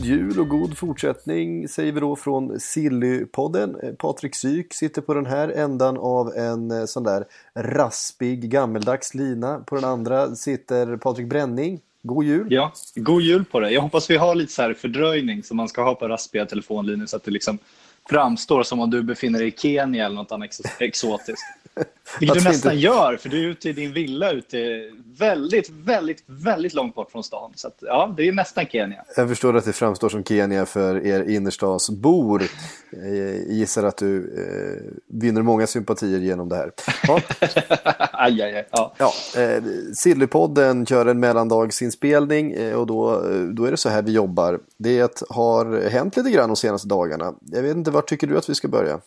God jul och god fortsättning säger vi då från Sillypodden. Eh, Patrik Syk sitter på den här ändan av en eh, sån där raspig gammeldags lina. På den andra sitter Patrik Bränning. God jul! Ja, god jul på dig. Jag hoppas vi har lite så här fördröjning som man ska ha på raspiga telefonlinjer så att det liksom framstår som om du befinner dig i Kenya eller något annat ex exotiskt. Vilket du nästan inte- gör, för du är ute i din villa ute väldigt, väldigt, väldigt långt bort från stan. Så att, ja, det är nästan Kenya. Jag förstår att det framstår som Kenya för er innerstadsbor. Jag gissar att du eh, vinner många sympatier genom det här. Ja, aj, aj, aj. Ja. ja, eh, Sillypodden kör en mellandagsinspelning eh, och då, eh, då är det så här vi jobbar. Det har hänt lite grann de senaste dagarna. Jag vet inte, vart tycker du att vi ska börja?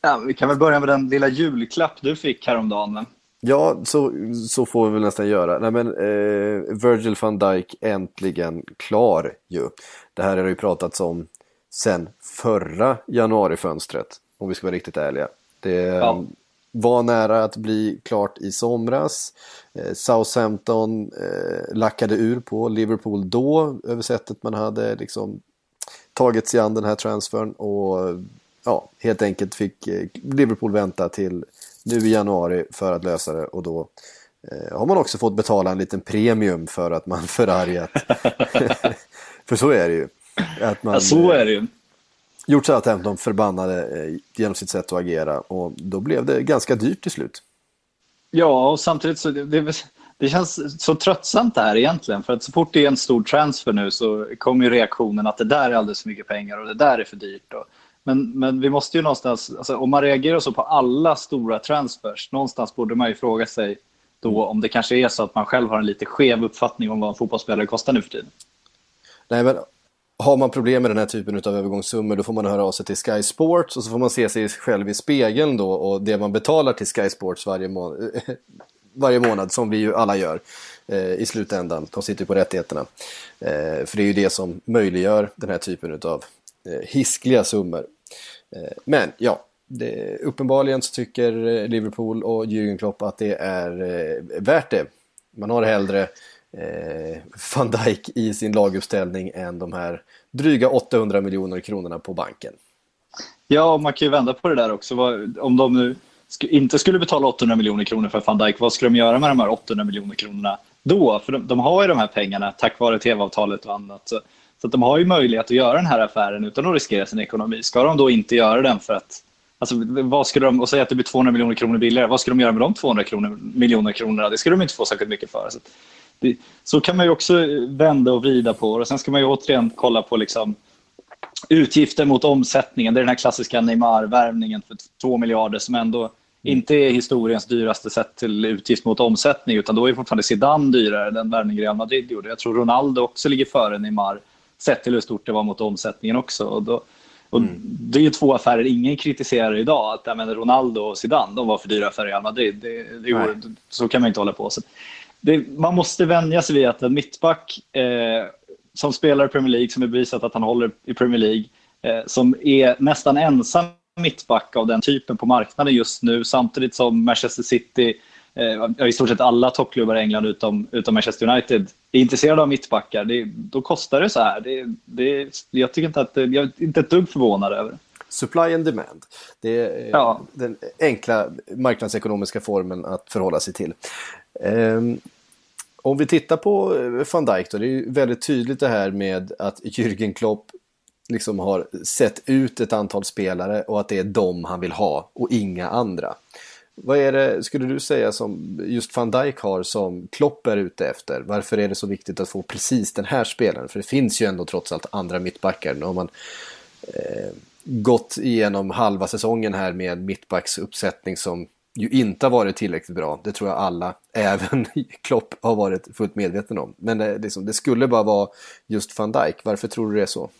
Ja, vi kan väl börja med den lilla julklapp du fick häromdagen. Ja, så, så får vi väl nästan göra. Nej, men, eh, Virgil van Dijk äntligen klar ju. Det här har det ju pratats om sen förra januarifönstret, om vi ska vara riktigt ärliga. Det Ja. var nära att bli klart i somras. Eh, Southampton eh, lackade ur på Liverpool då, över sättet man hade liksom tagit sig an den här transfern och ja, helt enkelt fick eh, Liverpool vänta till nu i januari för att lösa det och då eh, har man också fått betala en liten premium för att man förargat. för så är det ju. Att man, Ja, så är det ju. eh, gjort Southampton förbannade eh, genom sitt sätt att agera och då blev det ganska dyrt till slut. Ja, och samtidigt så det, det, det känns så tröttsamt det här egentligen. För att så fort det är en stor transfer nu så kommer ju reaktionen att det där är alldeles för mycket pengar och det där är för dyrt. Och, men, men vi måste ju någonstans, alltså, om man reagerar så på alla stora transfers, någonstans borde man ju fråga sig då om det kanske är så att man själv har en lite skev uppfattning om vad en fotbollsspelare kostar nu för tiden. Nej, men har man problem med den här typen av övergångssummor då får man höra av sig till Sky Sports och så får man se sig själv i spegeln då och det man betalar till Sky Sports varje, må varje månad som vi ju alla gör eh, i slutändan. De sitter ju på rättigheterna. Eh, för det är ju det som möjliggör den här typen av eh, hiskliga summor. Eh, men ja, det, uppenbarligen så tycker eh, Liverpool och Jürgen Klopp att det är eh, värt det. Man har hellre eh, van Dijk i sin laguppställning än de här dryga 800 miljoner kronorna på banken. Ja, och man kan ju vända på det där också. Om de nu inte skulle betala 800 miljoner kronor för van Dijk, vad skulle de göra med de här 800 miljoner kronorna då? För de, de har ju de här pengarna tack vare tv-avtalet och annat. Så, så att de har ju möjlighet att göra den här affären utan att riskera sin ekonomi. Ska de då inte göra den för att Alltså, vad skulle de, och säga att det blir 200 miljoner kronor billigare, vad skulle de göra med de 200 kronor, miljoner kronorna? Det skulle de inte få särskilt mycket för. Så, att det, så kan man ju också vända och vrida på och sen ska man ju återigen kolla på liksom, utgifter mot omsättningen. Det är den här klassiska Neymar-värvningen för 2 miljarder som ändå inte är historiens dyraste sett till utgift mot omsättning utan då är fortfarande Zidane dyrare, den värvning Real Madrid gjorde. Jag tror Ronaldo också ligger före Neymar sett till hur stort det var mot omsättningen också. Och då, och Det är ju två affärer ingen kritiserar idag. Att jag menar, Ronaldo och Zidane de var för dyra för Real Madrid. Det, det går, så kan man inte hålla på. Så det, man måste vänja sig vid att en mittback eh, som spelar i Premier League, som är bevisat att han håller i Premier League, eh, som är nästan ensam mittback av den typen på marknaden just nu, samtidigt som Manchester City, eh, i stort sett alla toppklubbar i England utom, utom Manchester United, är intresserade av mittbackar. Det, då kostar det så här. Det, det, jag, tycker inte att, jag är inte ett dugg förvånad över det. Supply and demand. Det är Ja. den enkla marknadsekonomiska formen att förhålla sig till. Om vi tittar på eh, van Dijk då, det är ju väldigt tydligt det här med att Jürgen Klopp liksom har sett ut ett antal spelare och att det är dem han vill ha och inga andra. Vad är det, skulle du säga, som just van Dijk har som Klopp är ute efter? Varför är det så viktigt att få precis den här spelaren? För det finns ju ändå trots allt andra mittbackar. Nu har man eh, gått igenom halva säsongen här med mittbacksuppsättning som ju inte har varit tillräckligt bra. Det tror jag alla, även Klopp, har varit fullt medveten om. Men det, liksom, det skulle bara vara just van Dijk. Varför tror du det är så?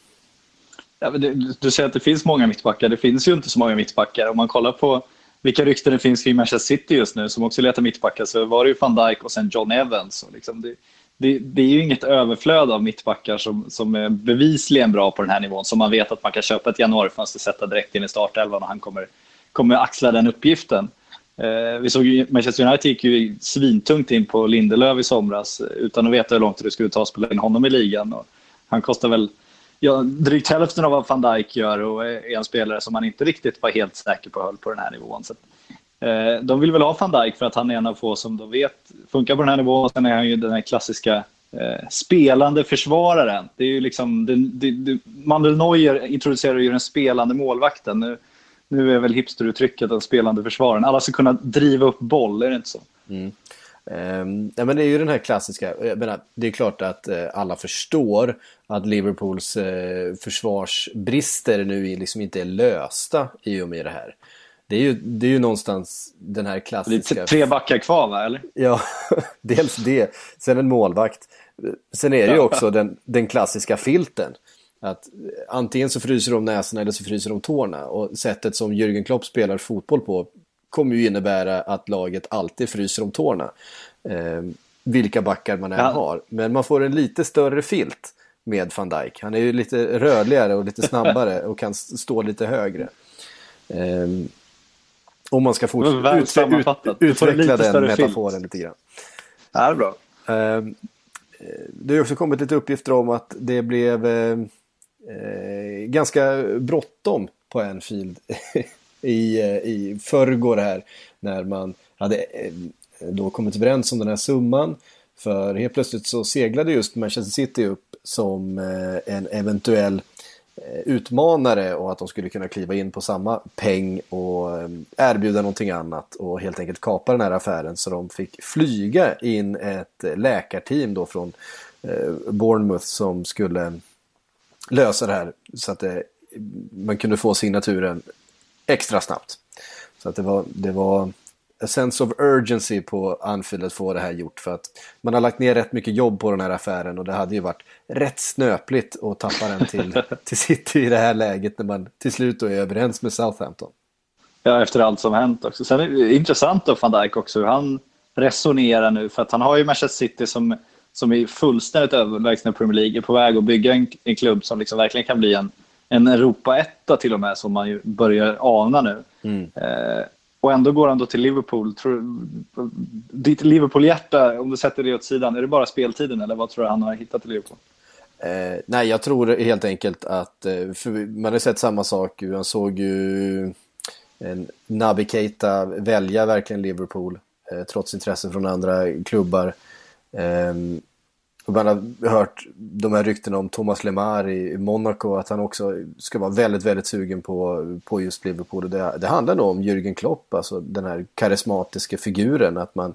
Ja, men det, du säger att det finns många mittbackar. Det finns ju inte så många mittbackar. Om man kollar på vilka rykten det finns kring Manchester City just nu som också letar mittbackar så var det ju van Dijk och sen John Evans. Och liksom det, det, det, är ju inget överflöd av mittbackar som, som är bevisligen bra på den här nivån som man vet att man kan köpa ett januarifönster, sätta direkt in i startelvan och han kommer, kommer axla den uppgiften. Eh, vi såg ju, Manchester United gick ju svintungt in på Lindelöf i somras eh, utan att veta hur långt det skulle ta att spela in honom i ligan. Och han kostar väl ja, drygt hälften av vad van Dijk gör och är en spelare som man inte riktigt var helt säker på höll på den här nivån. Så, eh, de vill väl ha van Dijk för att han är en av få som de vet funkar på den här nivån. Sen är han ju den här klassiska eh, spelande försvararen. Det är ju liksom, det, det, det, Manuel Neuer introducerar ju den spelande målvakten. Nu, nu är väl hipsteruttrycket den spelande försvararen. Alla ska kunna driva upp boll, är det inte så? Mm. Um, ja, men det är ju den här klassiska, jag menar, det är klart att uh, alla förstår att Liverpools uh, försvarsbrister nu liksom inte är lösta i och med det här. Det är ju, det är ju någonstans den här klassiska... Det är tre backar kvar va, eller? Ja, dels det. Sen en målvakt. Sen är det ju också den, den klassiska filten. Att antingen så fryser de näsorna eller så fryser de tårna. Och sättet som Jürgen Klopp spelar fotboll på kommer ju innebära att laget alltid fryser om tårna. Eh, vilka backar man än ja. har. Men man får en lite större filt med van Dijk. Han är ju lite rörligare och lite snabbare och kan stå lite högre. Eh, om man ska fortsätta ut, ut, utveckla den metaforen filt. lite grann. Ja, det är bra. Eh, det har också kommit lite uppgifter om att det blev eh, ganska bråttom på Anfield i, eh, i förrgår här när man hade eh, då kommit överens om den här summan. För helt plötsligt så seglade just Manchester City upp som eh, en eventuell eh, utmanare och att de skulle kunna kliva in på samma peng och erbjuda någonting annat och helt enkelt kapa den här affären så de fick flyga in ett läkarteam då från Bournemouth som skulle lösa det här så att det, man kunde få signaturen extra snabbt. Så att det var, det var a sense of urgency på Anfield att få det här gjort. För att man har lagt ner rätt mycket jobb på den här affären och det hade ju varit rätt snöpligt att tappa den till, till City i det här läget när man till slut är överens med Southampton. Ja, efter allt som hänt också. Sen är det intressant då van Dijk också hur han resonerar nu. För att han har ju Manchester City som, som är fullständigt överlägsna Premier League, är på väg att bygga en, en klubb som liksom verkligen kan bli en en Europa-etta till och med som man ju börjar ana nu. Mm. Eh, och ändå går han då till Liverpool. Tror, ditt Liverpool-hjärta, om du sätter det åt sidan, är det bara speltiden eller vad tror du han har hittat i Liverpool? Eh, nej, jag tror helt enkelt att, eh, man har sett samma sak, han såg ju en Naby Keita välja verkligen Liverpool, eh, trots intresse från andra klubbar. Ehm, och man har hört de här ryktena om Thomas Lemar i Monaco, att han också ska vara väldigt, väldigt sugen på, på just Liverpool. Det, det handlar nog om Jürgen Klopp, alltså den här karismatiska figuren, att man,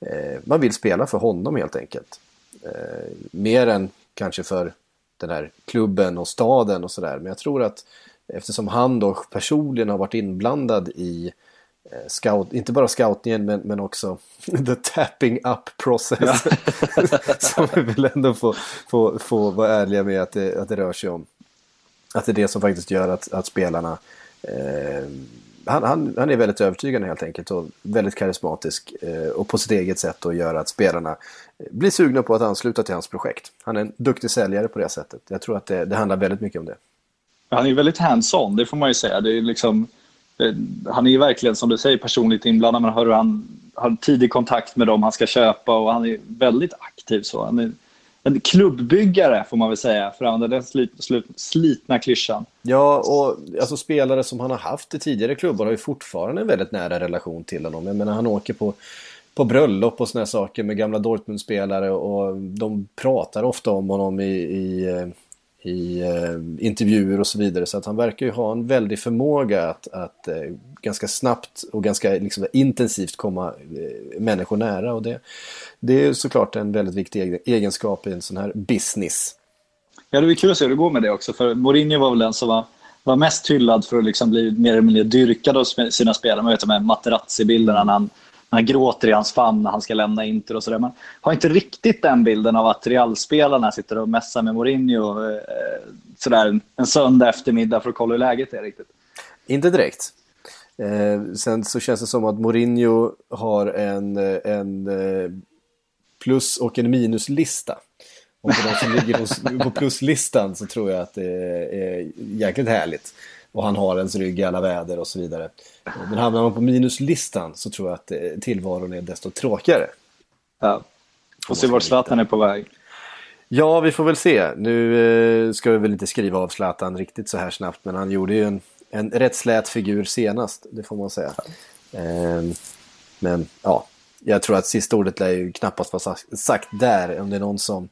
eh, man vill spela för honom helt enkelt. Eh, mer än kanske för den här klubben och staden och sådär. Men jag tror att eftersom han då personligen har varit inblandad i Eh, scout, inte bara scoutningen men, men också the tapping up process. Ja. som vi vill ändå få, få, få vara ärliga med att det, att det rör sig om. Att det är det som faktiskt gör att, att spelarna eh, han, han, han är väldigt övertygande helt enkelt och väldigt karismatisk eh, och på sitt eget sätt att göra att spelarna blir sugna på att ansluta till hans projekt. Han är en duktig säljare på det sättet. Jag tror att det, det handlar väldigt mycket om det. Han är väldigt hands-on, det får man ju säga. Det är liksom Eh, han är ju verkligen som du säger personligt inblandad. Man hör hur han har tidig kontakt med dem han ska köpa och han är väldigt aktiv. så. Han är en klubbbyggare får man väl säga, för att använda den slit, slit, slitna klyschan. Ja, och alltså, spelare som han har haft i tidigare klubbar har ju fortfarande en väldigt nära relation till honom. Jag menar, han åker på, på bröllop och såna saker med gamla Dortmund-spelare och de pratar ofta om honom i, i eh, i eh, intervjuer och så vidare. Så att han verkar ju ha en väldig förmåga att, att eh, ganska snabbt och ganska liksom, intensivt komma eh, människor nära. Och det, det är såklart en väldigt viktig egenskap i en sån här business. Ja, det är kul att se hur det går med det också. För Mourinho var väl den som var var mest hyllad för att liksom bli mer eller mindre dyrkad av sina spelare. Man vet de här Materazzi-bilderna när han, han gråter i hans famn när han ska lämna Inter och sådär. Man har inte riktigt den bilden av att Real-spelarna sitter och mässar med Mourinho eh, sådär en söndag eftermiddag för att kolla hur läget är riktigt. Inte direkt. Eh, sen så känns det som att Mourinho har en, eh, en eh, plus och en minuslista. Och för de som ligger på pluslistan så tror jag att det är jäkligt härligt. Och han har ens rygg i alla väder och så vidare. Men hamnar man på minuslistan så tror jag att eh, tillvaron är desto tråkigare. Ja. Får se vart Zlatan är på väg. Ja, vi får väl se. Nu ska vi väl inte skriva av Zlatan riktigt så här snabbt, men han gjorde ju en en rätt slät figur senast, det får man säga. Eh, men ja, jag tror att sista ordet lär ju knappast vara sagt där. Om det är någon som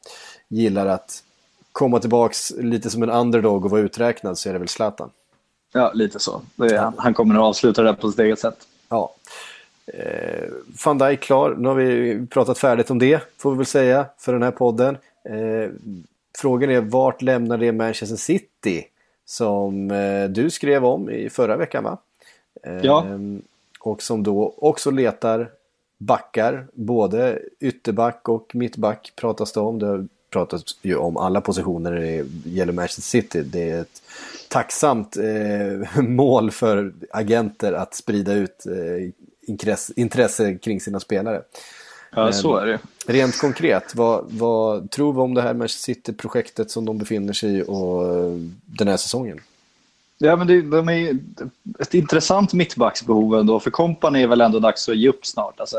gillar att komma tillbaks lite som en underdog och vara uträknad så är det väl Zlatan. Ja, lite så. Är, han kommer nog avsluta det på sitt eget sätt. Ja. Eh, Van Dijk klar. Nu har vi pratat färdigt om det, får vi väl säga, för den här podden. Eh, frågan är, vart lämnar det Manchester City? som eh, du skrev om i förra veckan va? Ja. Ehm, och som då också letar backar, både ytterback och mittback pratas det om. Det pratas ju om alla positioner när det gäller Manchester City. Det är ett tacksamt eh, mål för agenter att sprida ut eh, intresse, intresse kring sina spelare. Ja, så är det. Rent konkret, vad, vad tror vi om det här Manchester City-projektet som de befinner sig i och den här säsongen? Ja, men det, de är ett intressant mittbacksbehov ändå, för Company är väl ändå dags att ge upp snart. Alltså,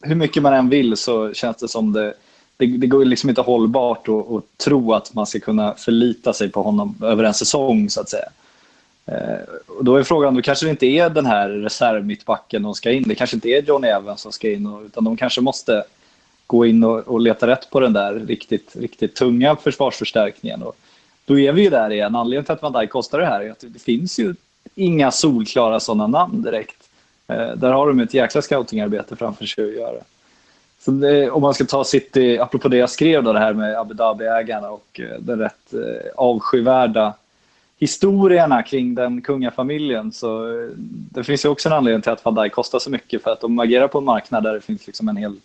hur mycket man än vill så känns det som det, det, det går liksom inte hållbart att, att tro att man ska kunna förlita sig på honom över en säsong så att säga. Eh, och då är frågan, då kanske det inte är den här reservmittbacken de ska in. Det kanske inte är Johnny Evans som ska in, utan de kanske måste gå in och, och leta rätt på den där riktigt, riktigt tunga försvarsförstärkningen. Och då är vi ju där igen. Anledningen till att Van Dijk kostar det här är att det finns ju inga solklara sådana namn direkt. Eh, där har de ett jäkla scoutingarbete framför sig att göra. Det, om man ska ta City, apropå det jag skrev då, det här med Abu Dhabi-ägarna och eh, den rätt eh, avskyvärda historierna kring den kungafamiljen. Så eh, det finns ju också en anledning till att Van Dijk kostar så mycket. För att de agerar på en marknad där det finns liksom en hel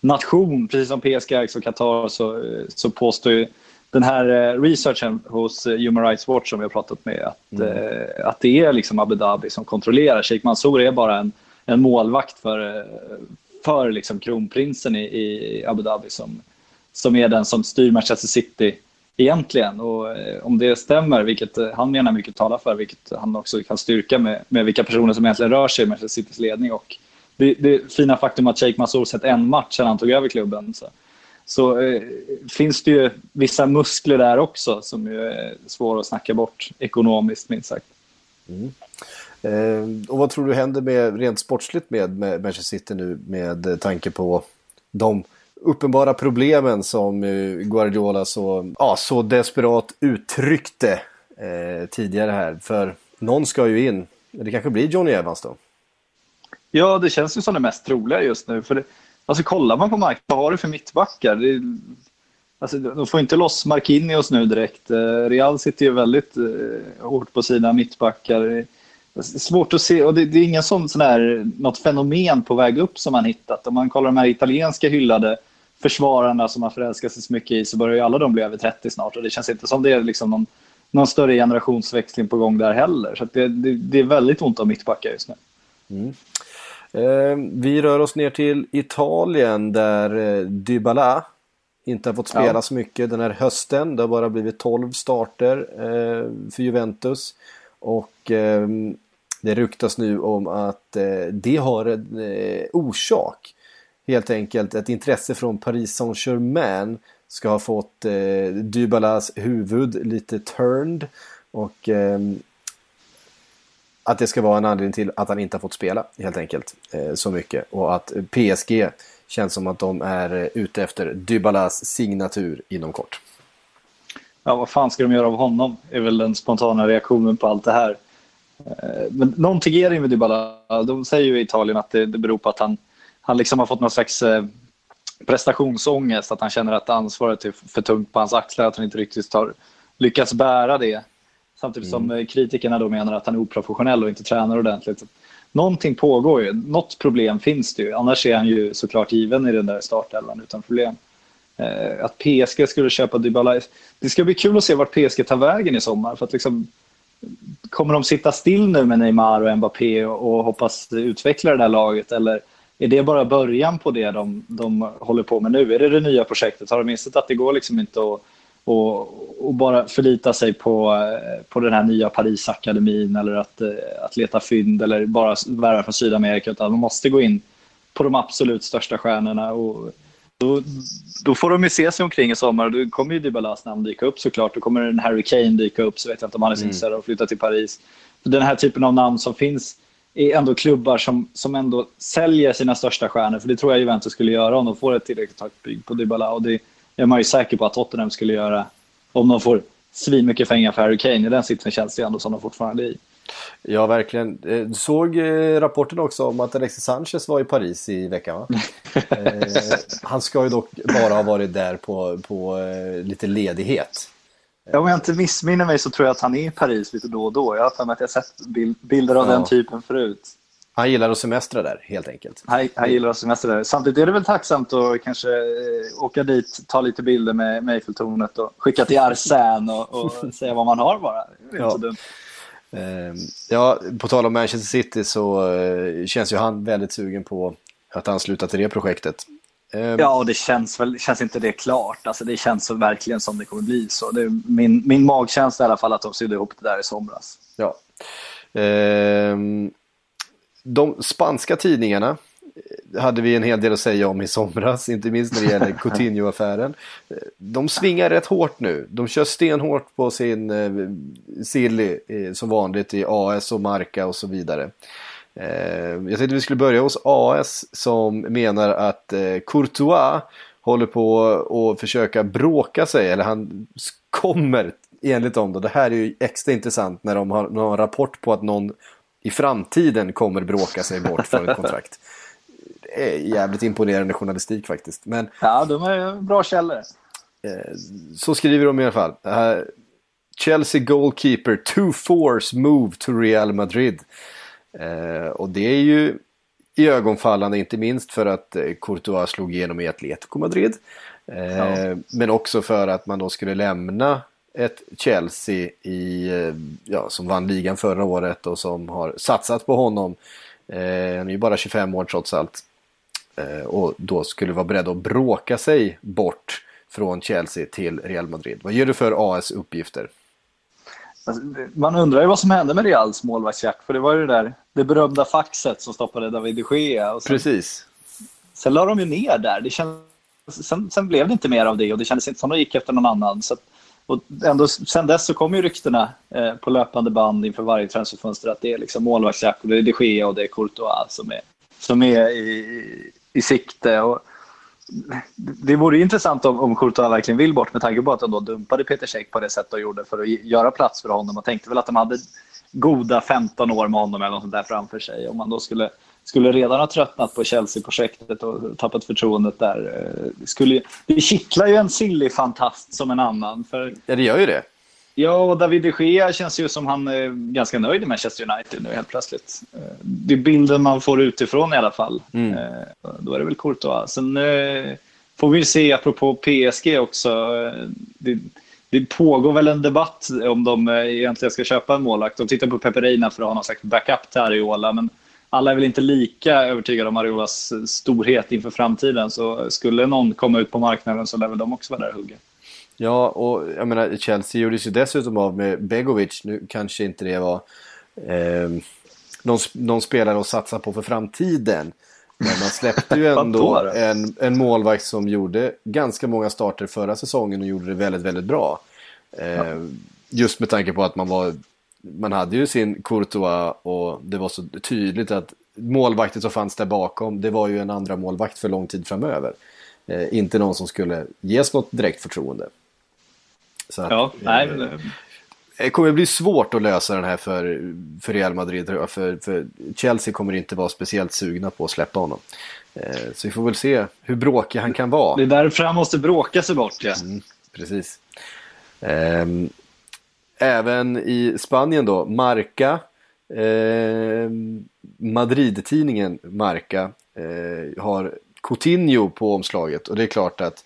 nation. Precis som PSG och Qatar så, eh, så påstår ju den här eh, researchen hos Human Rights Watch som vi har pratat med att, mm. att det är liksom Abu Dhabi som kontrollerar. Sheikh Mansour är bara en, en målvakt för, för liksom kronprinsen i, i Abu Dhabi som, som är den som styr Manchester City egentligen. Och eh, om det stämmer, vilket eh, han menar mycket talar för, vilket han också kan styrka med, med vilka personer som egentligen rör sig i Manchester Citys ledning. Och det, det fina faktum att Sheikh Mansour sett en match sedan han tog över klubben. Så, så eh, finns det ju vissa muskler där också som är svåra att snacka bort ekonomiskt, minst sagt. Mm. Eh, och vad tror du händer med, rent sportsligt med, med Manchester City nu med tanke på de uppenbara problemen som eh, Guardiola så, ja, så desperat uttryckte eh, tidigare här. För någon ska ju in. Det kanske blir Johnny Evans då? Ja, det känns ju som det mest troliga just nu. För det, alltså, kollar man på marknaden, vad har du för mittbackar? Det, alltså, de får inte loss Marquinhos nu direkt. Eh, Real sitter ju väldigt eh, hårt på sina mittbackar. Svårt att se, och det, det är ingen sån, sån här, något fenomen på väg upp som man hittat. Om man kollar de här italienska hyllade försvararna som man förälskar sig så mycket i så börjar ju alla de bli över 30 snart och det känns inte som det är liksom någon, någon större generationsväxling på gång där heller. Så det, det, det, är väldigt ont om mittbackar just nu. Mm. Eh, vi rör oss ner till Italien där eh, Dybala inte har fått spela ja. så mycket den här hösten. Det har bara blivit 12 starter eh, för Juventus. Och eh, det ryktas nu om att eh, det har en eh, orsak helt enkelt ett intresse från Paris Saint-Germain ska ha fått eh, Dybalas huvud lite turned och eh, att det ska vara en anledning till att han inte har fått spela helt enkelt eh, så mycket och att PSG känns som att de är eh, ute efter Dybalas signatur inom kort. Ja, vad fan ska de göra av honom? är väl den spontana reaktionen på allt det här. Eh, men någonting är det med Dybala. De säger ju i Italien att det, det beror på att han han liksom har fått någon slags eh, prestationsångest, att han känner att ansvaret är för tungt på hans axlar, att han inte riktigt har lyckats bära det. Samtidigt som eh, kritikerna då menar att han är oprofessionell och inte tränar ordentligt. Någonting pågår ju, något problem finns det ju. Annars är han ju såklart given i den där startelvan utan problem. Att PSG skulle köpa Dybala. Det ska bli kul att se vart PSG tar vägen i sommar. För att liksom, kommer de sitta still nu med Neymar och Mbappé och, och hoppas utveckla det där laget? Eller är det bara början på det de, de håller på med nu? Är det det nya projektet? Har de insett att det går liksom inte att och, och, bara förlita sig på, eh, på den här nya Parisakademin eller att, eh, att leta fynd eller bara värva från Sydamerika utan de måste gå in på de absolut största stjärnorna. Och då, då får de ju se sig omkring i sommar. Då kommer ju Dybalas namn dyka upp såklart. Då kommer en Harry Kane dyka upp så vet jag inte om han är mm. intresserad av att flytta till Paris. Den här typen av namn som finns är ändå klubbar som, som ändå säljer sina största stjärnor. För det tror jag Juventus skulle göra om de får ett tillräckligt högt bygg på Dybala. Och det är man ju säker på att Tottenham skulle göra om de får svinmycket pengar för Harry Kane. I den sitsen känns det ändå som de fortfarande är i. Ja, verkligen. Du eh, såg eh, rapporten också om att Alexis Sanchez var i Paris i veckan, va? eh, han ska ju dock bara ha varit där på, på lite ledighet. Ja, om jag inte missminner mig så tror jag att han är i Paris lite då och då. Jag har för mig att jag sett bilder av ja. den typen förut. Han gillar att semestra där, helt enkelt. Han, han gillar att semestra där. Samtidigt är det väl tacksamt att kanske åka dit, ta lite bilder med, Eiffeltornet och skicka till Arsène och, och säga vad man har bara. Det är ja. inte Uh, ja, på tal om Manchester City så uh, känns ju han väldigt sugen på att ansluta till det projektet. Uh, ja, och det känns väl, känns inte det klart. Alltså, det känns verkligen som det kommer bli så. Det är min, min magkänsla i alla fall att de sydde ihop det där i somras. Ja. Uh, de spanska tidningarna hade vi en hel del att säga om i somras, inte minst när det gäller Coutinho-affären. De svingar rätt hårt nu. De kör stenhårt på sin eh, silly eh, som vanligt i AS och Marca och så vidare. Eh, jag tänkte vi skulle börja hos AS som menar att eh, Courtois håller på att försöka bråka sig, eller han kommer enligt dem då. Det här är ju extra intressant när de har, någon rapport på att någon i framtiden kommer bråka sig bort för ett kontrakt. Är jävligt imponerande journalistik faktiskt. Men, ja, de är bra källor. Eh, så skriver de i alla fall. Chelsea goalkeeper to force move to Real Madrid. Eh, och det är ju i ögonfallande, inte minst för att eh, Courtois slog igenom i Atletico Madrid. Ja. Men också för att man då skulle lämna ett Chelsea i, eh, ja, som vann ligan förra året och som har satsat på honom. Eh, han är ju bara 25 år trots allt. Eh, och då skulle vara beredd att bråka sig bort från Chelsea till Real Madrid. Vad ger du för AS uppgifter? Alltså, man undrar ju vad som hände med Reals målvaktsjakt. För det var ju det där det berömda faxet som stoppade David de Gea. Sen, Precis. Sen la de ju ner där. Det kändes, sen, sen, blev det inte mer av det och det kändes inte som att de gick efter någon annan. Så och ändå, sen dess så kommer ju ryktena eh, på löpande band inför varje transferfönster att det är liksom målvaktsjakt det är de Gea och det är Courtois som är, som är i, i sikte. Och det vore intressant om, om Courtois verkligen vill bort med tanke på att de då dumpade Peter Cech på det sätt de gjorde för att göra plats för honom Man tänkte väl att de hade goda 15 år med honom eller något sånt där framför sig. Om man då skulle skulle redan ha tröttnat på Chelsea-projektet och tappat förtroendet där. Eh, det, skulle, det kittlar ju en silly fantast som en annan. För, ja, det gör ju det. Ja, och David de Gea känns ju som han är ganska nöjd med Manchester United nu helt plötsligt. Eh, det är bilden man får utifrån i alla fall. Mm. Eh, då är det väl Courtois. Sen eh, får vi se, apropå PSG också, det, det pågår väl en debatt om de egentligen ska köpa en målvakt. De tittar på Pepe Reina för att ha någon slags backup till Ariola, men alla är väl inte lika övertygade om Ariolas storhet inför framtiden. Så skulle någon komma ut på marknaden så lär väl de också vara där och hugga. Ja, och jag menar Chelsea gjorde sig dessutom av med Begovic. Nu kanske inte det var eh, någon, någon spelare att satsa på för framtiden. Men man släppte ju ändå en, en målvakt som gjorde ganska många starter förra säsongen och gjorde det väldigt, väldigt bra. Eh, ja. Just med tanke på att man var man hade ju sin Courtois och det var så tydligt att målvakten som fanns där bakom, det var ju en andra målvakt för lång tid framöver. Eh, inte någon som skulle ges något direkt förtroende. Så att, ja, nej, men... Eh, det kommer bli svårt att lösa den här för, för Real Madrid. För, för Chelsea kommer inte vara speciellt sugna på att släppa honom. Eh, så vi får väl se hur bråkig han kan vara. Det är därför han måste bråka sig bort. Ja. Mm, precis. Um, även i Spanien då, Marca, eh, Madrid-tidningen Marca eh, har Coutinho på omslaget och det är klart att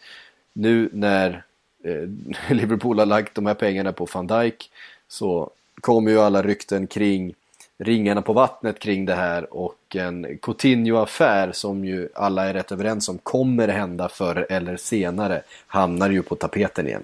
nu när Eh, Liverpool har lagt de här pengarna på van Dijk så kommer ju alla rykten kring ringarna på vattnet kring det här och en Coutinho-affär som ju alla är rätt överens om kommer hända förr eller senare hamnar ju på tapeten igen.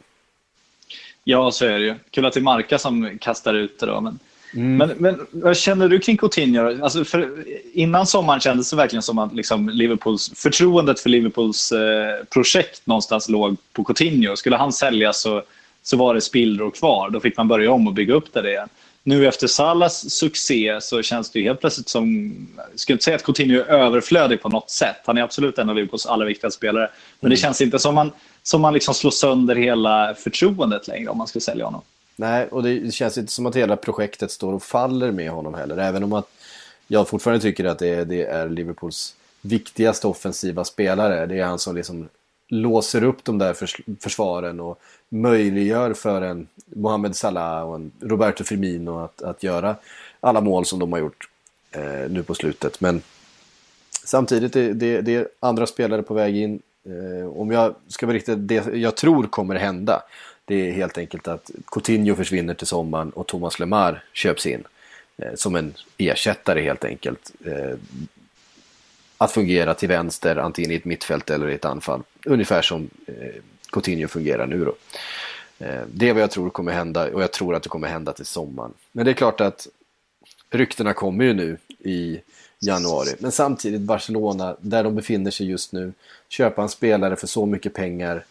Ja, så är det ju. Kul att det är Marka som kastar ut det då. Men, men, men vad känner du kring Coutinho? Alltså för, innan sommaren kändes det verkligen som att liksom Liverpools, förtroendet för Liverpools eh, projekt någonstans låg på Coutinho. Skulle han säljas så, så var det spillror kvar. Då fick man börja om och bygga upp det igen. Nu efter Salas succé så känns det helt plötsligt som... Jag skulle inte säga att Coutinho är överflödig på något sätt. Han är absolut en av Liverpools allra viktigaste spelare. Men det känns inte som man, som man liksom slår sönder hela förtroendet längre om man ska sälja honom. Nej, och det känns inte som att hela projektet står och faller med honom heller. Även om att jag fortfarande tycker att det är, det är Liverpools viktigaste offensiva spelare. Det är han som liksom låser upp de där förs försvaren och möjliggör för en Mohamed Salah och en Roberto Firmino att, att göra alla mål som de har gjort eh, nu på slutet. Men samtidigt är det, det är andra spelare på väg in. Eh, om jag ska vara riktigt, det jag tror kommer hända det är helt enkelt att Coutinho försvinner till sommaren och Thomas Lemar köps in. Eh, som en ersättare helt enkelt. Eh, att fungera till vänster, antingen i ett mittfält eller i ett anfall. Ungefär som eh, Coutinho fungerar nu då. Eh, det är vad jag tror kommer hända och jag tror att det kommer hända till sommaren. Men det är klart att ryktena kommer ju nu i januari. Men samtidigt Barcelona, där de befinner sig just nu, köpa en spelare för så mycket pengar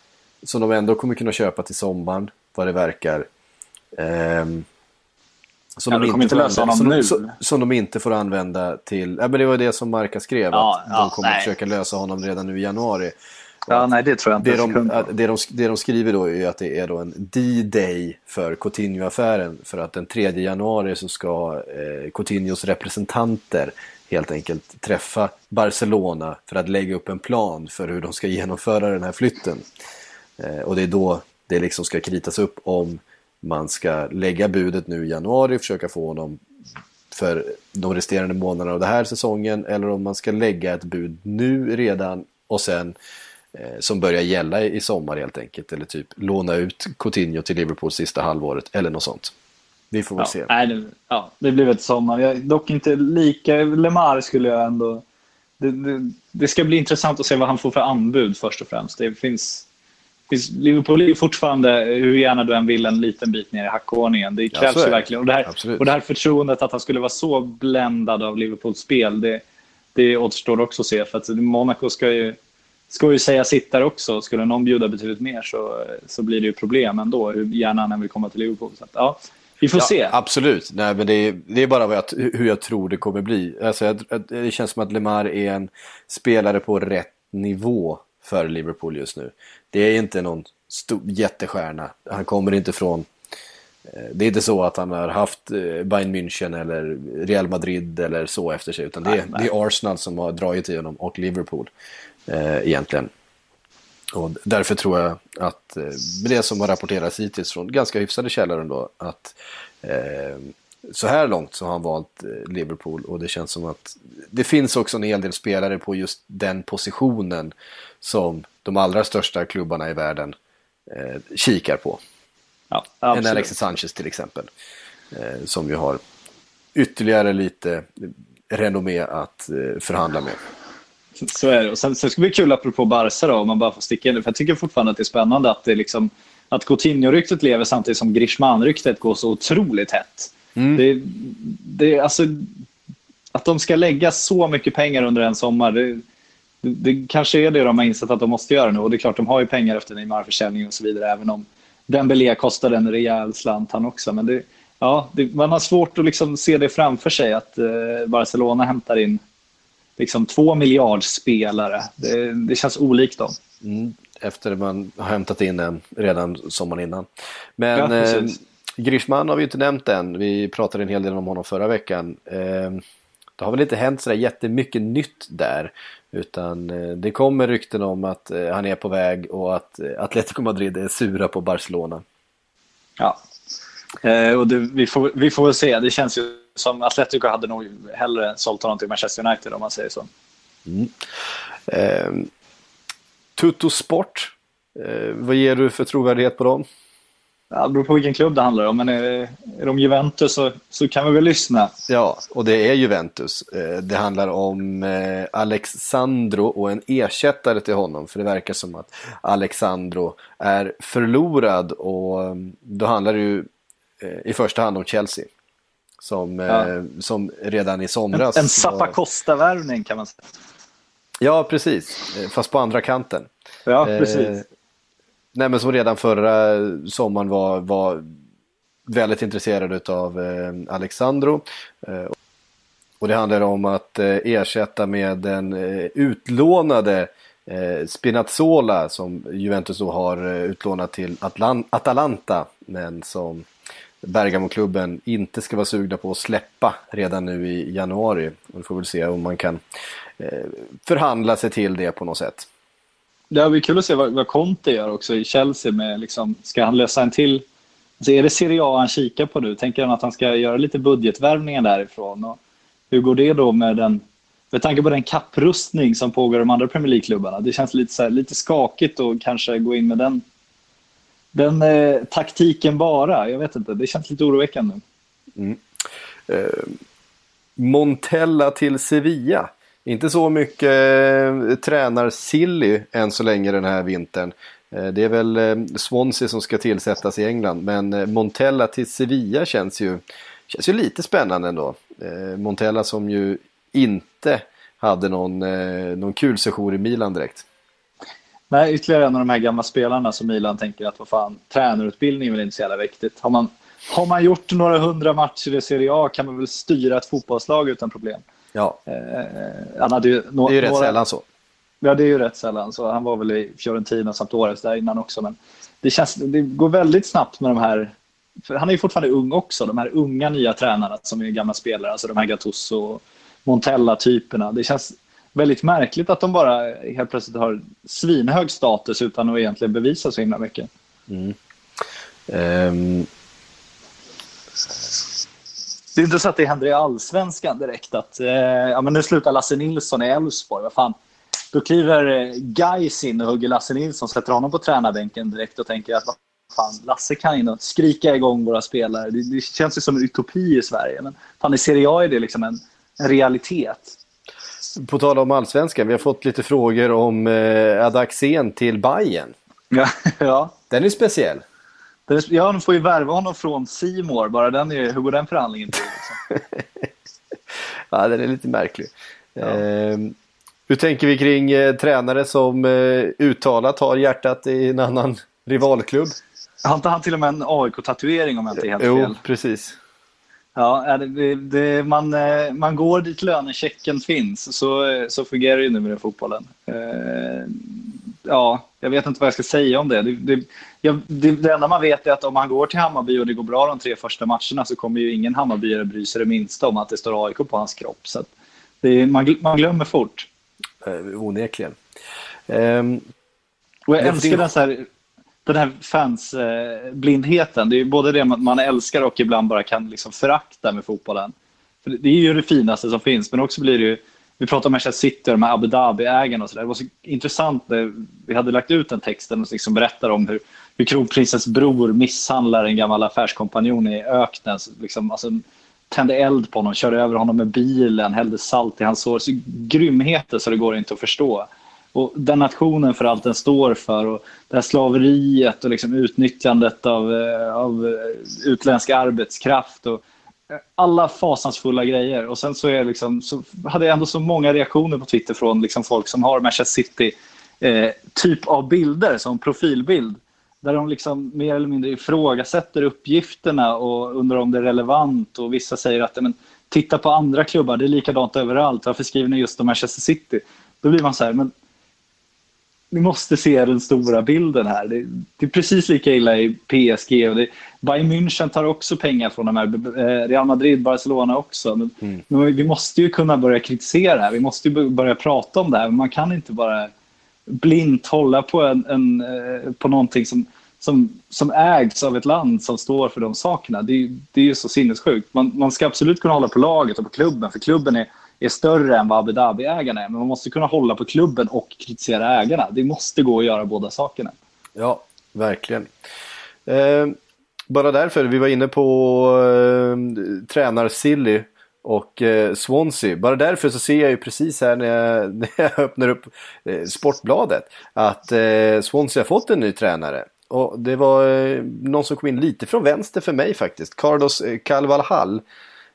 som de ändå kommer kunna köpa till sommaren, vad det verkar. Ehm, som, Ja, de de kommer inte inte använda, som, som, som de inte får använda till... Ja, men det var det som Marca skrev, Ja, att ja, de kommer nej. försöka lösa honom redan nu i januari. Ja, nej, det tror jag inte. Det de, att- det, de, det de skriver då är att det är då en D-day för Coutinho-affären. För att den 3 januari så ska eh, Coutinhos representanter helt enkelt träffa Barcelona för att lägga upp en plan för hur de ska genomföra den här flytten. Eh, och det är då det liksom ska kritas upp om man ska lägga budet nu i januari, försöka få honom för de resterande månaderna av den här säsongen eller om man ska lägga ett bud nu redan och sen eh, som börjar gälla i, sommar helt enkelt eller typ låna ut Coutinho till Liverpool sista halvåret eller något sånt. Vi får väl Ja, se. nej, det, ja, det blir väl sommar. Jag, dock inte lika... Lemar skulle jag ändå... Det, det, det ska bli intressant att se vad han får för anbud först och främst. Det finns Liverpool är fortfarande, hur gärna du än vill, en liten bit ner i hackordningen. Det Ja, krävs är ju verkligen. Och det, här, Absolut. och det här förtroendet att han skulle vara så bländad av Liverpools spel, det, det återstår också att se. För att Monaco ska ju, ska ju säga sitt där också. Skulle någon bjuda betydligt mer så, så blir det ju problem ändå, hur gärna han än vill komma till Liverpool. Så att, ja, vi får se. Ja, absolut, Nej, men det, är, det är bara vad jag, hur jag tror det kommer bli. Alltså, jag- det känns som att Lemar är en spelare på rätt nivå för Liverpool just nu. Det är inte någon stor, jättestjärna. Han kommer inte från... eh, Det är inte så att han har haft eh, Bayern München eller Real Madrid eller så efter sig. Utan det, är, det är Arsenal som har dragit i honom och Liverpool eh, egentligen. Och därför tror jag att eh, det som har rapporterats hittills från ganska hyfsade källor ändå att eh, så här långt så har han valt eh, Liverpool och det känns som att det finns också en hel del spelare på just den positionen som de allra största klubbarna i världen eh, kikar på. Ja, En. Alexis Sanchez till exempel. Eh, som ju har ytterligare lite renommé att eh, förhandla med. Så är det. Och sen, sen ska det bli kul apropå Barca då, om man bara får sticka in. För jag tycker fortfarande att det är spännande att det liksom att Coutinho-ryktet lever samtidigt som Griezmann-ryktet går så otroligt hett. Det, det, alltså, att de ska lägga så mycket pengar under en sommar, det, det, kanske är det de har insett att de måste göra nu. Och det är klart, de har ju pengar efter Neymar-försäljningen och så vidare, även om Dembélé kostar en rejäl slant han också. Men det, ja, man har svårt att liksom se det framför sig, att eh, Barcelona hämtar in liksom två miljardspelare. Det, det känns olikt dem. Mm, efter man har hämtat in en redan sommaren innan. Men Ja, Griezmann har vi inte nämnt än. Vi pratade en hel del om honom förra veckan. Eh, det har väl inte hänt sådär jättemycket nytt där. Utan eh, det kommer rykten om att eh, han är på väg och att Atletico Madrid är sura på Barcelona. Ja. Och det, vi, får, vi får väl se. Det känns ju som Atletico hade nog hellre sålt honom till Manchester United om man säger så. Eh, Tutto Sport, eh, vad ger du för trovärdighet på dem? Ja, det beror på vilken klubb det handlar om, men är, är de Juventus så, så kan vi väl lyssna. Ja, och det är Juventus. Eh, Det handlar om eh, Alexandro och en ersättare till honom. För det verkar som att Alexandro är förlorad och eh, då handlar det ju eh, i första hand om Chelsea. Som, eh, Ja. som redan i somras... en var- Zappa Costa-värvning kan man säga. Ja, precis. Eh, Fast på andra kanten. Ja, Eh, precis. Nej, men som redan förra sommaren var, var väldigt intresserad av eh, Alexandro. Eh, och det handlar om att eh, ersätta med den eh, utlånade eh, Spinazzola som Juventus då har eh, utlånat till Atlan- Atalanta. Men som Bergamo-klubben inte ska vara sugna på att släppa redan nu i januari. Och vi får väl se om man kan eh, förhandla sig till det på något sätt. Det blir kul att se vad, vad Conte gör också i Chelsea. Med, liksom, ska han lösa en till... Alltså är det Serie A han kikar på nu? Tänker han att han ska göra lite budgetvärvningar därifrån? Och hur går det då med den... Med tanke på den kapprustning som pågår i de andra Premier League-klubbarna. Det känns lite, så här, lite skakigt att kanske gå in med den, den eh, taktiken bara. Jag vet inte, det känns lite oroväckande. Mm. Eh, Montella till Sevilla. Inte så mycket eh, tränar-silly än så länge den här vintern. Eh, det är väl eh, Swansea som ska tillsättas i England. Men eh, Montella till Sevilla känns ju, känns ju lite spännande ändå. Eh, Montella som ju inte hade någon, eh, någon kul session i Milan direkt. Nej, ytterligare en av de här gamla spelarna som Milan tänker att vad fan, tränarutbildning är väl inte så jävla viktigt. Har man, har man gjort några hundra matcher i Serie A kan man väl styra ett fotbollslag utan problem. Ja, Eh, han hade ju no- det är ju rätt några, sällan så. Ja, det är ju rätt sällan. Så han var väl i Fiorentina samt Åres där innan också. Men det, känns, det går väldigt snabbt med de här... För han är ju fortfarande ung också, de här unga nya tränarna som är gamla spelare. Alltså de här Gattuso och Montella-typerna. Det känns väldigt märkligt att de bara helt plötsligt har svinhög status utan att egentligen bevisa så himla mycket. Ehm, Det är inte så att det händer i allsvenskan direkt att eh, ja, men nu slutar Lasse Nilsson i Elfsborg. Vad fan? Då kliver eh, Gais in och hugger Lasse Nilsson, sätter honom på tränarbänken direkt och tänker att vad fan, Lasse kan in och skrika igång våra spelare. Det, det känns ju som en utopi i Sverige. Men fan, i Serie A är det liksom en, en realitet. på tal om allsvenskan, vi har fått lite frågor om eh, Adaxén till Bayern. Ja, ja. Den är speciell. Ja, de får ju värva honom från Simor. Bara den är, hur går den förhandlingen till? Liksom? Ja, den är lite märklig. Ehm, hur tänker vi kring eh, tränare som eh, uttalat har hjärtat i en annan rivalklubb? Har inte han till och med en AIK-tatuering om jag inte är helt Jo, fel? precis. Ja, det, det, man, eh, man går dit lönechecken finns. Så, eh, så fungerar ju nu med fotbollen. Eh, ja, jag vet inte vad jag ska säga om det. Det, det, jag, det. det enda man vet är att om han går till Hammarby och det går bra de tre första matcherna så kommer ju ingen Hammarbyare bry sig det minsta om att det står AIK på hans kropp. Så det, man, man glömmer fort. Eh, onekligen. Ehm, Och jag älskar den, så här, den här fansblindheten. Det är ju både det man, man älskar och ibland bara kan liksom förakta med fotbollen. För det, det är ju det finaste som finns, men också blir det ju... Vi pratar om Manchester City och de här Abu Dhabi-ägarna och så där. Det var så intressant när vi hade lagt ut den texten och liksom berättar om hur, hur kronprinsens bror misshandlar en gammal affärskompanjon i öknen. Så Liksom, alltså, tände eld på honom, körde över honom med bilen, hällde salt i hans sår. Så grymheter så det går inte att förstå. Och den nationen för allt den står för och det här slaveriet och liksom utnyttjandet av, eh, av eh, utländsk arbetskraft och alla fasansfulla grejer. Och sen så, är liksom, så hade jag ändå så många reaktioner på Twitter från liksom folk som har Manchester City eh, typ av bilder som profilbild. Där de liksom mer eller mindre ifrågasätter uppgifterna och undrar om det är relevant. Och vissa säger att men, titta på andra klubbar, det är likadant överallt. Varför skriver ni just om Manchester City? Då blir man så här, men ni måste se den stora bilden här. Det, det är precis lika illa i PSG. Och det, Bayern München tar också pengar från de här. eh, Real Madrid, Barcelona också. Men, men vi måste ju kunna börja kritisera det här. Vi måste ju börja prata om det här. Man kan inte bara blint hålla på, en, en, eh, på någonting som, som, som ägs av ett land som står för de sakerna. Det, är- det är ju så sinnessjukt. Man, man ska absolut kunna hålla på laget och på klubben, för klubben är, är större än vad Abu Dhabi-ägarna är. Men man måste kunna hålla på klubben och kritisera ägarna. Det måste gå att göra båda sakerna. Ja, verkligen. Eh, bara därför, vi var inne på eh, tränar-Silly och eh, Swansea. Bara därför så ser jag ju precis här när jag, när jag öppnar upp eh, Sportbladet att eh, Swansea har fått en ny tränare. Och det var eh, någon som kom in lite från vänster för mig faktiskt. Carlos eh,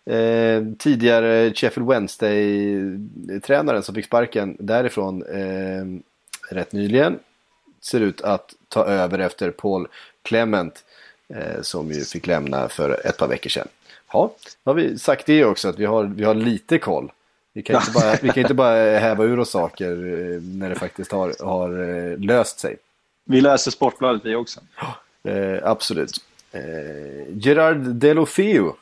Eh, tidigare Sheffield Wednesday-tränaren som fick sparken därifrån eh, rätt nyligen ser ut att ta över efter Paul Clement eh, som ju fick lämna för ett par veckor sedan. Ja, då har vi sagt det också att vi har, vi har lite koll. Vi kan, inte bara, vi kan inte bara häva ur oss saker eh, när det faktiskt har, har eh, löst sig. Vi läser Sportbladet vi också. Eh, absolut. Eh, Gerard Delofeu.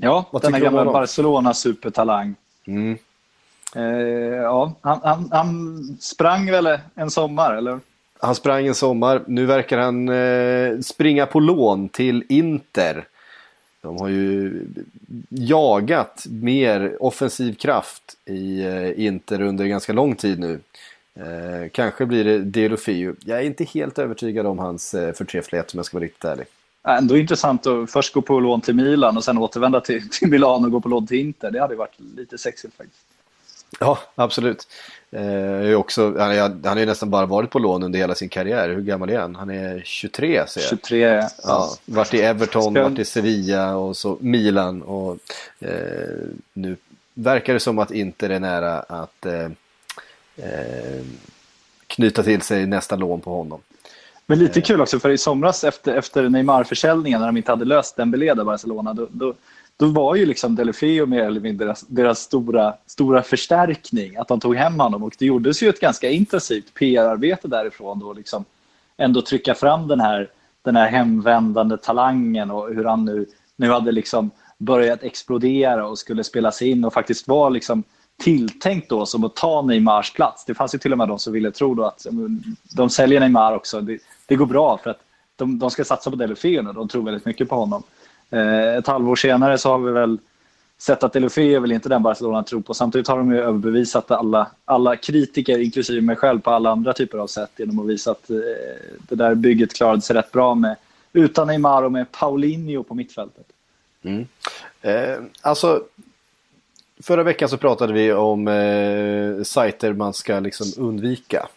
Ja, Vad denna gamla? Barcelona-supertalang. Mm. Eh, ja, han, han, han sprang väl en sommar, eller? Han sprang en sommar. Nu verkar han eh, springa på lån till Inter. De har ju jagat mer offensiv kraft i eh, Inter under ganska lång tid nu. Eh, kanske blir det Delofeu. Jag är inte helt övertygad om hans eh, förträfflighet om jag ska vara riktigt ärlig. Ändå intressant att först gå på lån till Milan och sen återvända till, till Milano och gå på lån till Inter. Det hade varit lite sexigt faktiskt. Ja, absolut. Eh, också, han, är, han har nästan bara varit på lån under hela sin karriär. Hur gammal är han? Han är 23 ser jag. 23. Ja, Ja. varit i Everton, Ska- varit i Sevilla och så Milan. Och, eh, nu verkar det som att Inter är nära att eh, eh, knyta till sig nästa lån på honom. Men lite kul också, för i somras efter, efter Neymar-försäljningen när de inte hade löst Dembélé där Barcelona, då, då, då var ju liksom Delefeo mer eller mindre deras, deras stora, stora förstärkning, att de tog hem honom. Och det gjordes ju ett ganska intensivt PR-arbete därifrån då, liksom ändå trycka fram den här, den här hemvändande talangen och hur han nu, nu hade liksom börjat explodera och skulle spelas in och faktiskt var liksom tilltänkt då som att ta Neymars plats. Det fanns ju till och med de som ville tro då att de säljer Neymar också. Det, det går bra för att de, de ska satsa på Delofeo nu. De tror väldigt mycket på honom. Eh, ett halvår senare så har vi väl sett att Delofeo är väl inte den Barcelona tror på. Samtidigt har de ju överbevisat alla, alla kritiker, inklusive mig själv, på alla andra typer av sätt genom att visa att eh, det där bygget klarade sig rätt bra med utan Neymar och med Paulinho på mittfältet. Mm. Eh, alltså, förra veckan så pratade vi om eh, sajter man ska liksom undvika.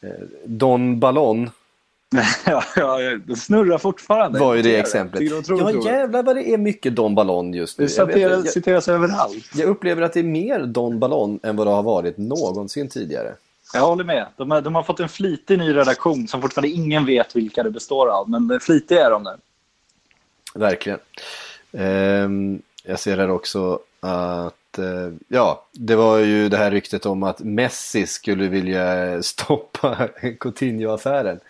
Eh, Don Ballon ja, det snurrar fortfarande. var ju det exemplet. det Ja jävlar vad det är mycket Don Ballon just nu. Det citeras, jag, citeras överallt. jag upplever att det är mer Don Ballon än vad det har varit någonsin tidigare. Jag håller med. De har, de har fått en flitig ny redaktion som fortfarande ingen vet vilka det består av. Men flitiga är de nu. Verkligen. Ehm, jag ser här också att eh, ja, det var ju det här ryktet om att Messi skulle vilja stoppa Coutinho-affären.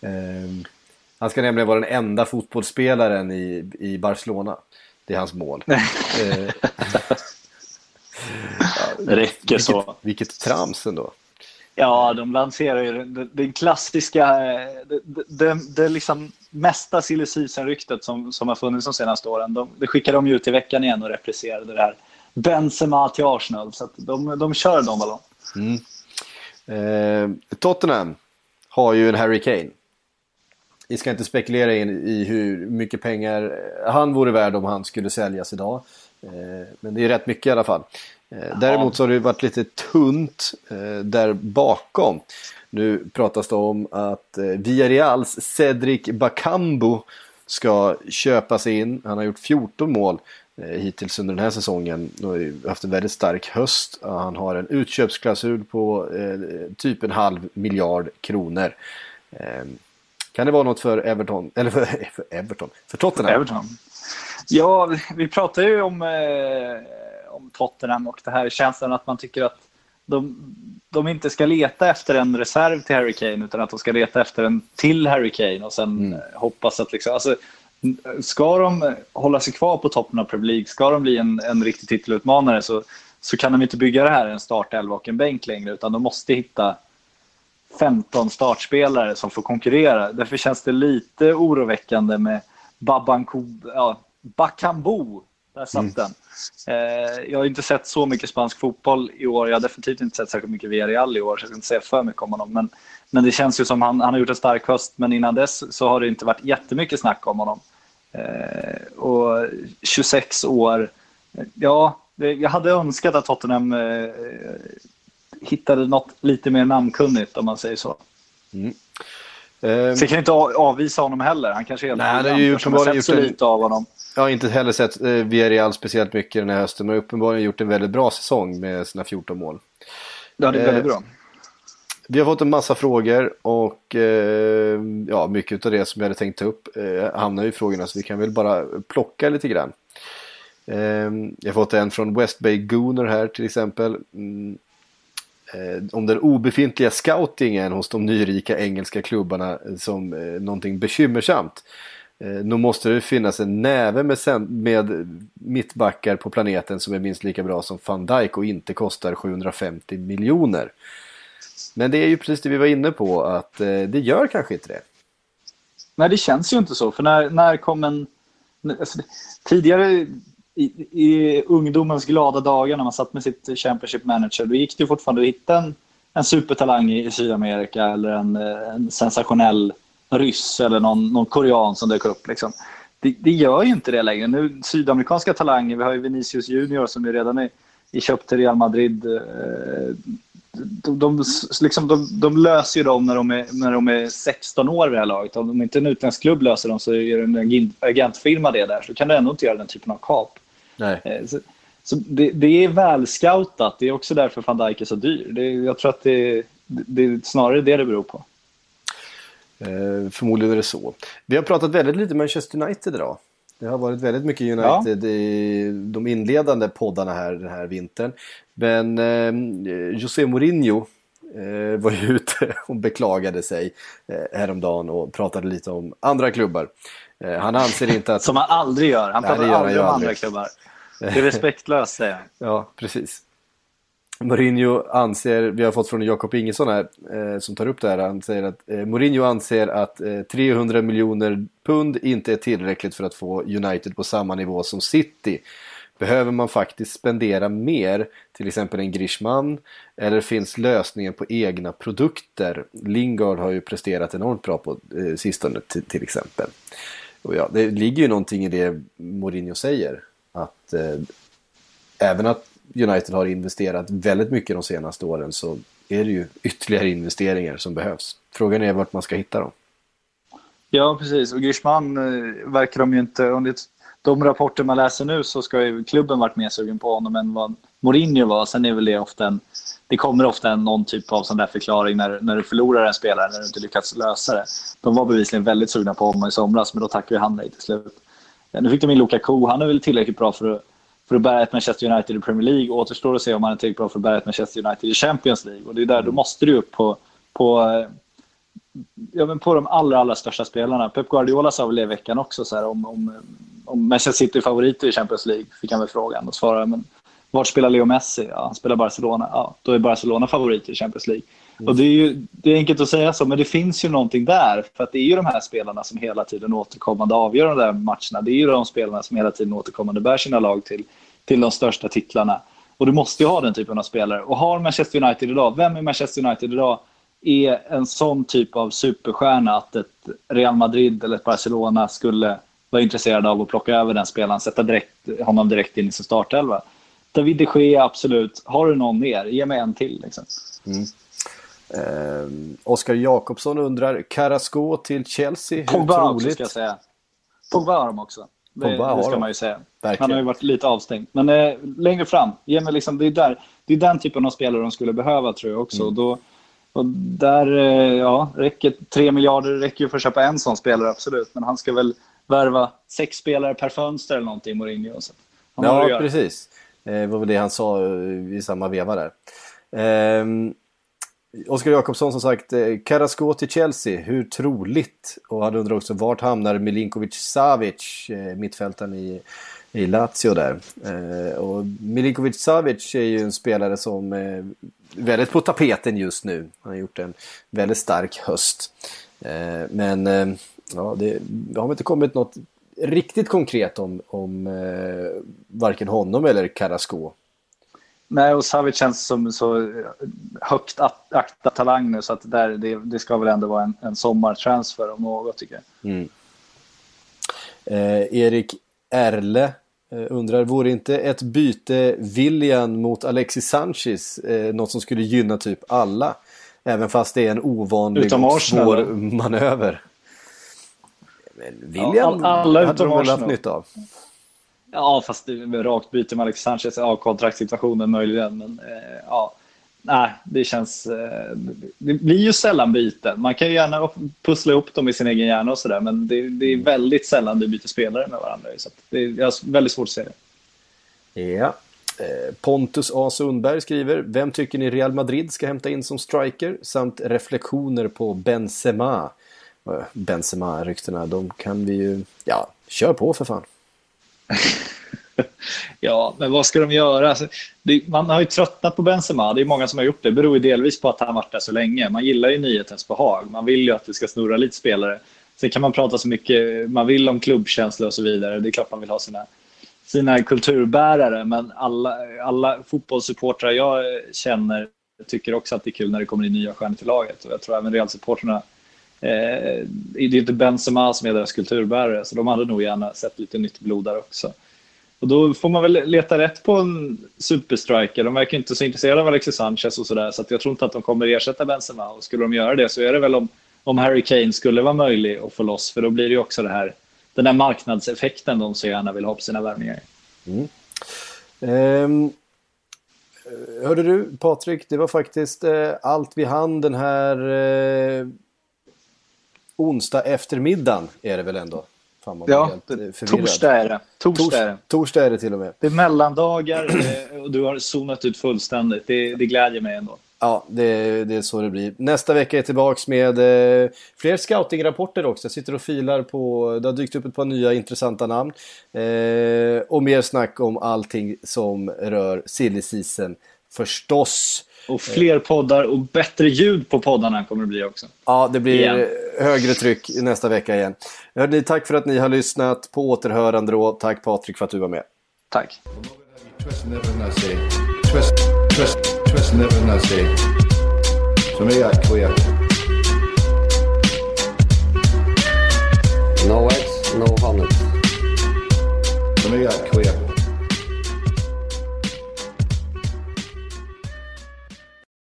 Ehm, han ska nämligen vara den enda fotbollsspelaren i, i Barcelona. Det är hans mål. Ehm, Det räcker så. vilket, vilket trams ändå. Ja, de lanserar ju den, den klassiska, det, det, liksom mesta silly season-ryktet som, som har funnits de senaste åren. De, det skickade de ut i veckan igen och repriserade det här. Benzema till Arsenal, så de, de kör de ballong. Eh, Tottenham har ju en Harry Kane. Vi ska inte spekulera in i hur mycket pengar han vore värd om han skulle säljas idag. Eh, men det är rätt mycket i alla fall. Eh, däremot så har det varit lite tunt eh, där bakom. Nu pratas det om att Villarreals Cedric Bakambu ska köpas in. Han har gjort 14 mål hittills under den här säsongen. Han har ju haft en väldigt stark höst. Han har en utköpsklausul på typ en halv miljard kronor. Kan det vara något för Everton? Eller för, för Everton? För Tottenham? Everton. Ja, vi pratar ju om, eh, om Tottenham och det här känslan att man tycker att de, de inte ska leta efter en reserv till Harry Kane utan att de ska leta efter en till Harry Kane och sen eh, hoppas att liksom, alltså, ska de hålla sig kvar på toppen av Premier League, ska de bli en, en riktig titelutmanare så, så kan de inte bygga det här en startelva och en bänk längre utan de måste hitta 15 startspelare som får konkurrera. Därför känns det lite oroväckande med Babanko, ja, Bakambu. Där satt den. Eh, jag har inte sett så mycket spansk fotboll i år. Jag har definitivt inte sett särskilt mycket Villarreal i år, så jag ska inte säga för mycket om honom. Men, men det känns ju som han, han har gjort en stark höst, men innan dess så har det inte varit jättemycket snack om honom. Eh, och 26 år, ja, jag hade önskat att Tottenham eh, hittade något lite mer namnkunnigt om man säger så. Ehm, Så jag kan inte avvisa honom heller. Han kanske är helt Nej, har briljant ju uppenbarligen gjort en- lite av honom. Jag har inte heller sett eh, Villarreal speciellt mycket den här hösten, men uppenbarligen gjort en väldigt bra säsong med sina 14 mål. Ja, det är Eh, väldigt bra. Vi har fått en massa frågor och eh, ja, mycket av det som jag hade tänkt ta upp eh, hamnar i frågorna så vi kan väl bara plocka lite grann. Eh, jag har fått en från West Bay Gooner här till exempel. Eh, om den obefintliga scoutingen hos de nyrika engelska klubbarna eh, som eh, någonting bekymmersamt. Eh, nog måste det finnas en näve med, med mittbackar på planeten som är minst lika bra som van Dijk och inte kostar 750 miljoner. Men det är ju precis det vi var inne på att eh, det gör kanske inte det. Nej, det känns ju inte så. För när, när kom en... Alltså, tidigare i, i ungdomens glada dagar när man satt med sitt Championship Manager, då gick det fortfarande att hitta en, en supertalang i, Sydamerika eller en, en sensationell ryss eller någon, någon korean som dök upp. Liksom. Det, det gör ju inte det längre. Nu, sydamerikanska talanger, vi har ju Vinicius Junior som ju redan är, är köpt till Real Madrid. Eh, de, de, liksom, de, de löser ju dem när de, är, när de är 16 år vid det här laget. Om inte en utländsk klubb löser dem så är det en agentfirma det där. Så kan du ändå inte göra den typen av kap. Nej. Eh, Så, så det, det är välscoutat. Det är också därför van Dijk är så dyr. Det, jag tror att det, det är snarare det det beror på. Eh, förmodligen är det så. Vi har pratat väldigt lite Manchester United idag. Det har varit väldigt mycket United i de inledande poddarna här den här vintern. Men eh, José Mourinho eh, var ju ute och beklagade sig eh, häromdagen och pratade lite om andra klubbar. Eh, han anser inte att... Som han aldrig gör. Han Nej, pratar gör han aldrig ju om aldrig. andra klubbar. Det är respektlöst, säger han. Ja, precis. Mourinho anser, vi har fått från Jakob Ingesson här eh, som tar upp det här. Han säger att eh, Mourinho anser att eh, 300 miljoner pund inte är tillräckligt för att få United på samma nivå som City. Behöver man faktiskt spendera mer, till exempel en Grishman, eller finns lösningen på egna produkter? Lingard har ju presterat enormt bra på eh, sistone till, till exempel. Och ja, det ligger ju någonting i det Mourinho säger. Att eh, även att United har investerat väldigt mycket de senaste åren så är det ju ytterligare investeringar som behövs. Frågan är vart man ska hitta dem. Ja, precis. Och Griezmann eh, verkar de ju inte... Enligt de rapporter man läser nu så ska ju klubben varit mer sugen på honom än vad Mourinho var. Sen är väl det ofta en... Det kommer ofta en, någon typ av sån där förklaring när, när du förlorar en spelare, när du inte lyckats lösa det. De var bevisligen väldigt sugna på honom i somras, men då tackade ju han nej till slut. Nu fick de in Lukaku. Han är väl tillräckligt bra för att, för att bära ett Manchester United i Premier League. Återstår att se om han är tillräckligt bra för att bära ett Manchester United i Champions League. Och det är där, då måste du upp på, på eh, ja, men på de allra, allra största spelarna. Pep Guardiola sa väl det i veckan också, så här, om, om, om Manchester City är favoriter i Champions League, fick han väl frågan. Och svarade, men vart spelar Leo Messi? Ja, han spelar Barcelona. Ja, då är Barcelona favoriter i Champions League. Och det är ju det är enkelt att säga så, men det finns ju någonting där. För att det är ju de här spelarna som hela tiden återkommande avgör de där matcherna. Det är ju de spelarna som hela tiden återkommande bär sina lag till, till de största titlarna. Och du måste ju ha den typen av spelare. Och har Manchester United idag, vem i Manchester United idag är en sån typ av superstjärna att ett Real Madrid eller ett Barcelona skulle vara intresserade av att plocka över den spelaren, sätta direkt, honom direkt in i sin startelva. David de Gea, absolut. Har du någon mer? Ge mig en till. Liksom. Mm. Eh, Oskar Jakobsson undrar, Carrasco till Chelsea, hur Pogba också, troligt? ska jag säga. Pogba har de också. Det, Pogba det ska man ju säga. Verkligen. Han har ju varit lite avstängd. Men eh, längre fram, ge mig liksom, det, är där, det är den typen av spelare de skulle behöva tror jag också. Mm. Då, och där, eh, ja, räcker 3 miljarder räcker ju för att köpa en sån spelare, absolut. Men han ska väl värva sex spelare per fönster eller någonting, Mourinho. Så han Ja, precis. Eh, Det var väl det han sa eh, i samma veva där. Eh, Oskar Jakobsson som sagt, eh, Karasko Carrasco till Chelsea, hur troligt? Och han undrar också vart hamnar Milinkovic Savic, eh, mittfältaren i i Lazio där. Eh, och Milinkovic Savic är ju en spelare som är väldigt på tapeten just nu. Han har gjort en väldigt stark höst. Men ja, det, det har inte kommit något riktigt konkret om, om varken honom eller Carrasco. Nej, och Savic känns som så högt at- aktad talang nu så att där, det, det ska väl ändå vara en, en sommartransfer om något tycker jag. Mm. Eh, Erik Erle eh, undrar, vore inte ett byte William mot Alexis Sanchez eh, något som skulle gynna typ alla? Även fast det är en ovanlig Utom och Arsenal, svår då? manöver. Men William Ja, all- alla hade de väl haft Arsenal. nytta av. Ja, fast det med rakt byte med Alex Sanchez, ja, kontraktssituationen möjligen, men eh, ja. Nej, det känns... Eh, det blir ju sällan byten. Man kan ju gärna pussla ihop dem i sin egen hjärna och sådär, men det, det är väldigt sällan du byter spelare med varandra. Så att det är jag har väldigt svårt att se det. Ja. Eh, Pontus A. Sundberg skriver, vem tycker ni Real Madrid ska hämta in som striker? Samt reflektioner på Benzema. Benzema-ryktena, de kan vi ju... Ja, kör på för fan. Ja, men vad ska de göra? Alltså, det, man har ju tröttnat på Benzema. Det är många som har gjort det. Det beror ju delvis på att han varit där så länge. Man gillar ju nyhetens behag. Man vill ju att det ska snurra lite spelare. Sen kan man prata så mycket man vill om klubbkänsla och så vidare. Det är klart man vill ha sina, sina kulturbärare. Men alla, alla fotbollssupportrar jag känner tycker också att det är kul när det kommer in nya stjärnor till laget. Och jag tror även Real-supportrarna Eh, det är inte Benzema som är deras kulturbärare, så de hade nog gärna sett lite nytt blod där också. Och då får man väl leta rätt på en superstriker. De verkar inte så intresserade av Alexis Sanchez och sådär, så att jag tror inte att de kommer ersätta Benzema. Och skulle de göra det så är det väl om, om Harry Kane skulle vara möjlig att få loss, för då blir det ju också det här, den där marknadseffekten de så gärna vill ha på sina värvningar. Mm. Ehm, hörde du Patrik, det var faktiskt eh, allt vi hann den här eh, onsdag eftermiddagen är det väl ändå? Fan, Ja, eh, torsdag är det. Torsdag är det. Tors, torsdag är det till och med. Det är mellandagar och du har zonat ut fullständigt. Det, det glädjer mig ändå. Ja, det, det är så det blir. Nästa vecka är tillbaks med eh, fler scoutingrapporter också. Jag sitter och filar på, det har dykt upp ett par nya intressanta namn. Eh, och mer snack om allting som rör silly season förstås. Och fler poddar och bättre ljud på poddarna kommer det bli också. Ja, det blir Igen. högre tryck nästa vecka igen. Hörrni, tack för att ni har lyssnat. På återhörande då. Tack Patrik för att du var med. Tack. No eggs, no honey. To make that clear.